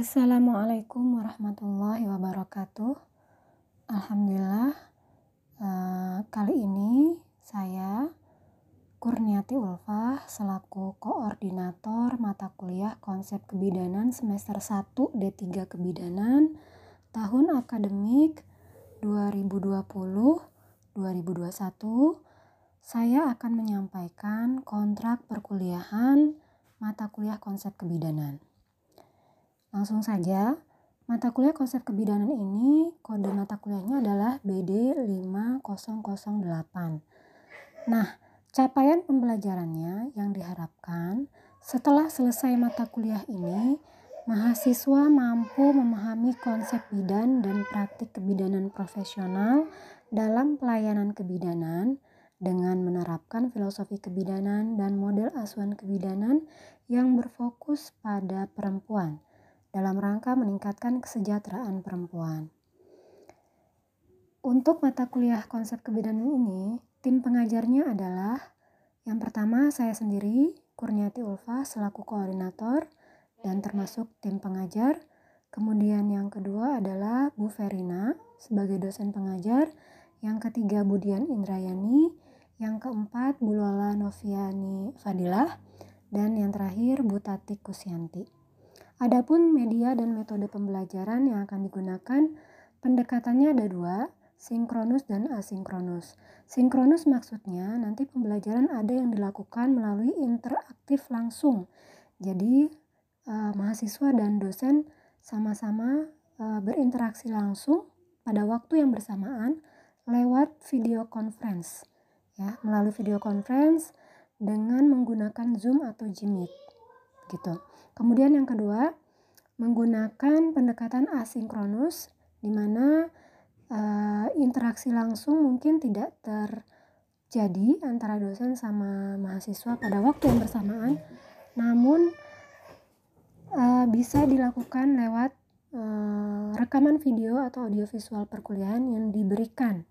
Assalamualaikum warahmatullahi wabarakatuh. Alhamdulillah, uh, kali ini saya Kurniati Ulfa selaku koordinator mata kuliah Konsep Kebidanan semester 1 D3 Kebidanan tahun akademik 2020-2021 saya akan menyampaikan kontrak perkuliahan mata kuliah konsep kebidanan. Langsung saja, mata kuliah konsep kebidanan ini kode mata kuliahnya adalah BD 5008. Nah, capaian pembelajarannya yang diharapkan setelah selesai mata kuliah ini, mahasiswa mampu memahami konsep bidan dan praktik kebidanan profesional dalam pelayanan kebidanan dengan menerapkan filosofi kebidanan dan model asuhan kebidanan yang berfokus pada perempuan dalam rangka meningkatkan kesejahteraan perempuan. Untuk mata kuliah konsep kebidanan ini, tim pengajarnya adalah yang pertama saya sendiri, Kurniati Ulfa selaku koordinator dan termasuk tim pengajar. Kemudian yang kedua adalah Bu Verina sebagai dosen pengajar. Yang ketiga Budian Indrayani. Yang keempat Bu Lola Noviani Fadilah. Dan yang terakhir Bu Tati Kusyanti. Adapun media dan metode pembelajaran yang akan digunakan, pendekatannya ada dua, sinkronus dan asinkronus. Sinkronus maksudnya nanti pembelajaran ada yang dilakukan melalui interaktif langsung. Jadi eh, mahasiswa dan dosen sama-sama eh, berinteraksi langsung pada waktu yang bersamaan lewat video conference. Ya, melalui video conference dengan menggunakan Zoom atau Jimit. Gitu. Kemudian yang kedua, menggunakan pendekatan asinkronus di mana uh, interaksi langsung mungkin tidak terjadi antara dosen sama mahasiswa pada waktu yang bersamaan, namun uh, bisa dilakukan lewat uh, rekaman video atau audiovisual perkuliahan yang diberikan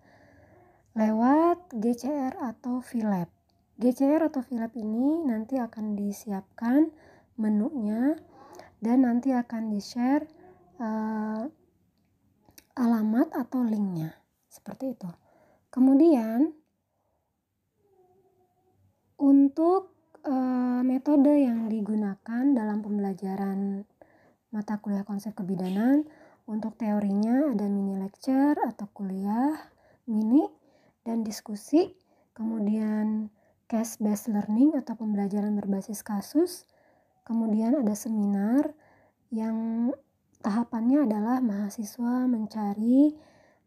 lewat GCR atau VLab. GCR atau VLab ini nanti akan disiapkan menunya dan nanti akan di-share uh, alamat atau linknya seperti itu. Kemudian untuk uh, metode yang digunakan dalam pembelajaran mata kuliah konsep kebidanan untuk teorinya ada mini lecture atau kuliah mini dan diskusi, kemudian case based learning atau pembelajaran berbasis kasus, Kemudian ada seminar yang tahapannya adalah mahasiswa mencari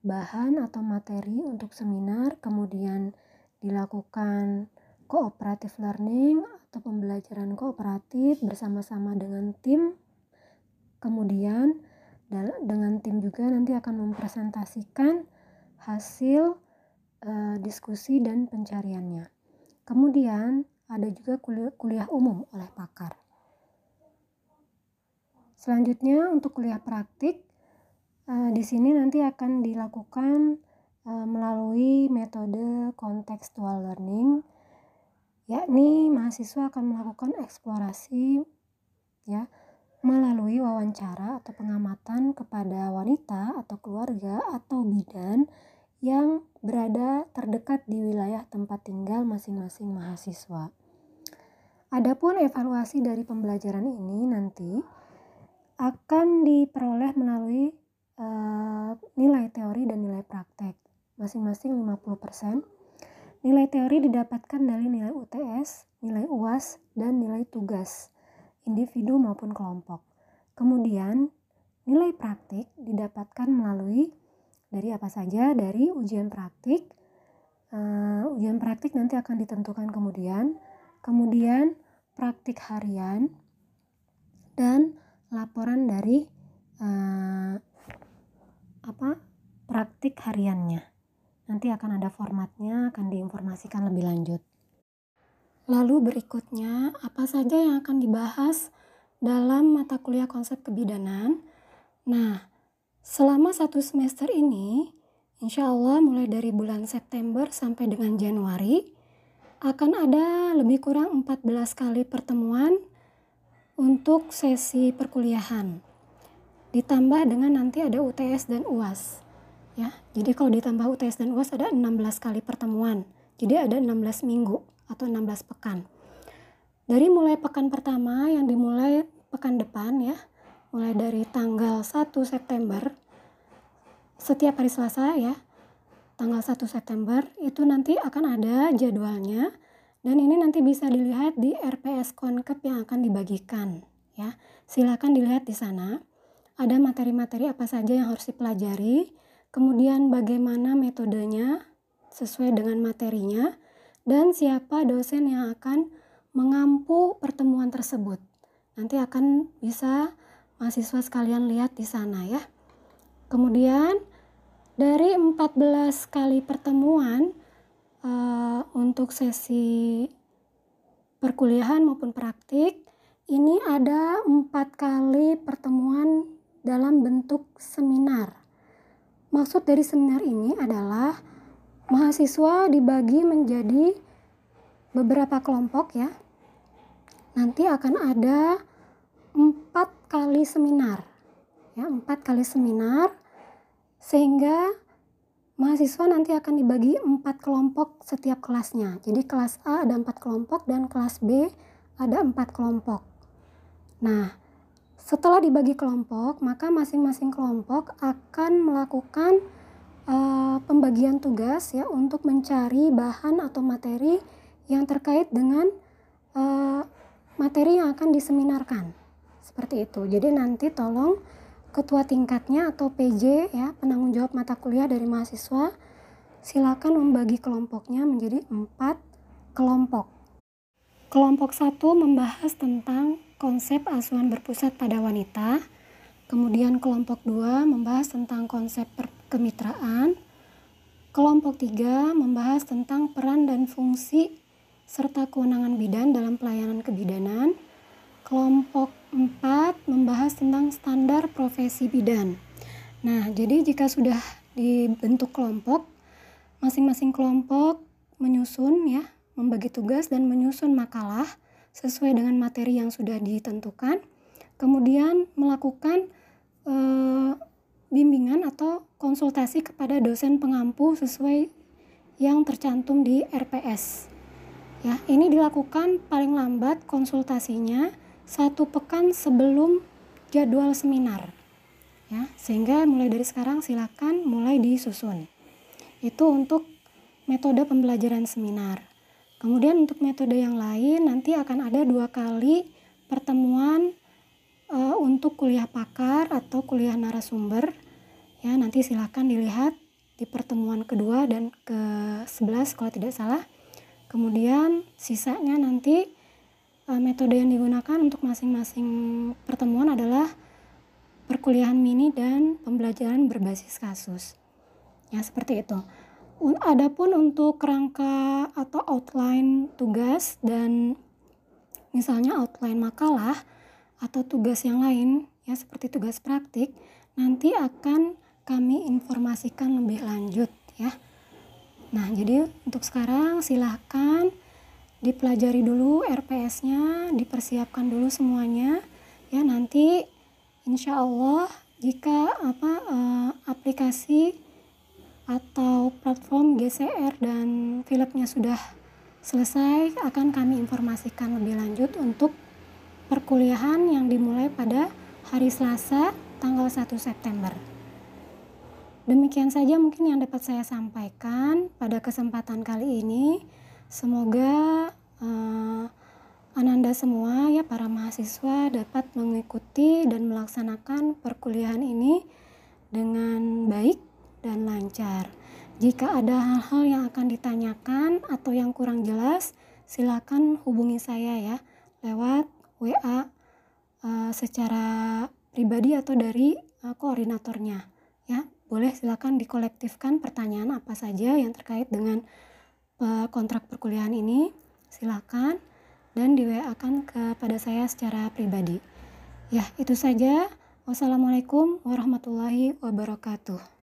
bahan atau materi untuk seminar, kemudian dilakukan cooperative learning atau pembelajaran kooperatif bersama-sama dengan tim. Kemudian dengan tim juga nanti akan mempresentasikan hasil uh, diskusi dan pencariannya. Kemudian ada juga kuliah, kuliah umum oleh pakar. Selanjutnya untuk kuliah praktik uh, di sini nanti akan dilakukan uh, melalui metode contextual learning yakni mahasiswa akan melakukan eksplorasi ya melalui wawancara atau pengamatan kepada wanita atau keluarga atau bidan yang berada terdekat di wilayah tempat tinggal masing-masing mahasiswa. Adapun evaluasi dari pembelajaran ini nanti akan diperoleh melalui uh, nilai teori dan nilai praktek masing-masing 50%. Nilai teori didapatkan dari nilai UTS, nilai UAS, dan nilai tugas individu maupun kelompok. Kemudian, nilai praktik didapatkan melalui dari apa saja? Dari ujian praktik. Uh, ujian praktik nanti akan ditentukan kemudian. Kemudian praktik harian dan laporan dari uh, apa praktik hariannya. Nanti akan ada formatnya, akan diinformasikan lebih lanjut. Lalu berikutnya, apa saja yang akan dibahas dalam mata kuliah konsep kebidanan? Nah, selama satu semester ini, insya Allah mulai dari bulan September sampai dengan Januari, akan ada lebih kurang 14 kali pertemuan untuk sesi perkuliahan. ditambah dengan nanti ada UTS dan UAS. Ya, jadi kalau ditambah UTS dan UAS ada 16 kali pertemuan. Jadi ada 16 minggu atau 16 pekan. Dari mulai pekan pertama yang dimulai pekan depan ya, mulai dari tanggal 1 September setiap hari Selasa ya, tanggal 1 September itu nanti akan ada jadwalnya dan ini nanti bisa dilihat di RPS Konkep yang akan dibagikan ya. Silakan dilihat di sana. Ada materi-materi apa saja yang harus dipelajari, kemudian bagaimana metodenya sesuai dengan materinya dan siapa dosen yang akan mengampu pertemuan tersebut. Nanti akan bisa mahasiswa sekalian lihat di sana ya. Kemudian dari 14 kali pertemuan uh, untuk sesi perkuliahan maupun praktik ini ada empat kali pertemuan dalam bentuk seminar. Maksud dari seminar ini adalah mahasiswa dibagi menjadi beberapa kelompok ya. Nanti akan ada empat kali seminar, ya empat kali seminar, sehingga mahasiswa nanti akan dibagi empat kelompok setiap kelasnya. Jadi kelas A ada empat kelompok dan kelas B ada empat kelompok. Nah, setelah dibagi kelompok, maka masing-masing kelompok akan melakukan uh, pembagian tugas ya untuk mencari bahan atau materi yang terkait dengan uh, materi yang akan diseminarkan. Seperti itu. Jadi nanti tolong ketua tingkatnya atau PJ ya, penanggung jawab mata kuliah dari mahasiswa silakan membagi kelompoknya menjadi empat kelompok. Kelompok satu membahas tentang konsep asuhan berpusat pada wanita. Kemudian kelompok dua membahas tentang konsep kemitraan. Kelompok tiga membahas tentang peran dan fungsi serta kewenangan bidan dalam pelayanan kebidanan. Kelompok 4 membahas tentang standar profesi bidan. Nah, jadi jika sudah dibentuk kelompok, masing-masing kelompok menyusun ya, membagi tugas dan menyusun makalah sesuai dengan materi yang sudah ditentukan. Kemudian melakukan eh, bimbingan atau konsultasi kepada dosen pengampu sesuai yang tercantum di RPS. Ya, ini dilakukan paling lambat konsultasinya satu pekan sebelum jadwal seminar. Ya, sehingga mulai dari sekarang silakan mulai disusun. Itu untuk metode pembelajaran seminar. Kemudian untuk metode yang lain nanti akan ada dua kali pertemuan e, untuk kuliah pakar atau kuliah narasumber. Ya, nanti silakan dilihat di pertemuan kedua dan ke-11 kalau tidak salah. Kemudian sisanya nanti uh, metode yang digunakan untuk masing-masing pertemuan adalah perkuliahan mini dan pembelajaran berbasis kasus. Ya, seperti itu. Adapun untuk kerangka atau outline tugas dan misalnya outline makalah atau tugas yang lain ya seperti tugas praktik nanti akan kami informasikan lebih lanjut ya. Nah, jadi untuk sekarang silahkan dipelajari dulu RPS-nya, dipersiapkan dulu semuanya. Ya, nanti insya Allah jika apa uh, aplikasi atau platform GCR dan filmnya sudah selesai akan kami informasikan lebih lanjut untuk perkuliahan yang dimulai pada hari Selasa tanggal 1 September. Demikian saja mungkin yang dapat saya sampaikan pada kesempatan kali ini. Semoga uh, Ananda semua ya para mahasiswa dapat mengikuti dan melaksanakan perkuliahan ini dengan baik dan lancar. Jika ada hal-hal yang akan ditanyakan atau yang kurang jelas, silakan hubungi saya ya lewat WA uh, eh, secara pribadi atau dari uh, koordinatornya ya. Boleh silakan dikolektifkan pertanyaan apa saja yang terkait dengan kontrak perkuliahan ini, silakan dan di WA kan kepada saya secara pribadi. Ya, itu saja. Wassalamualaikum warahmatullahi wabarakatuh.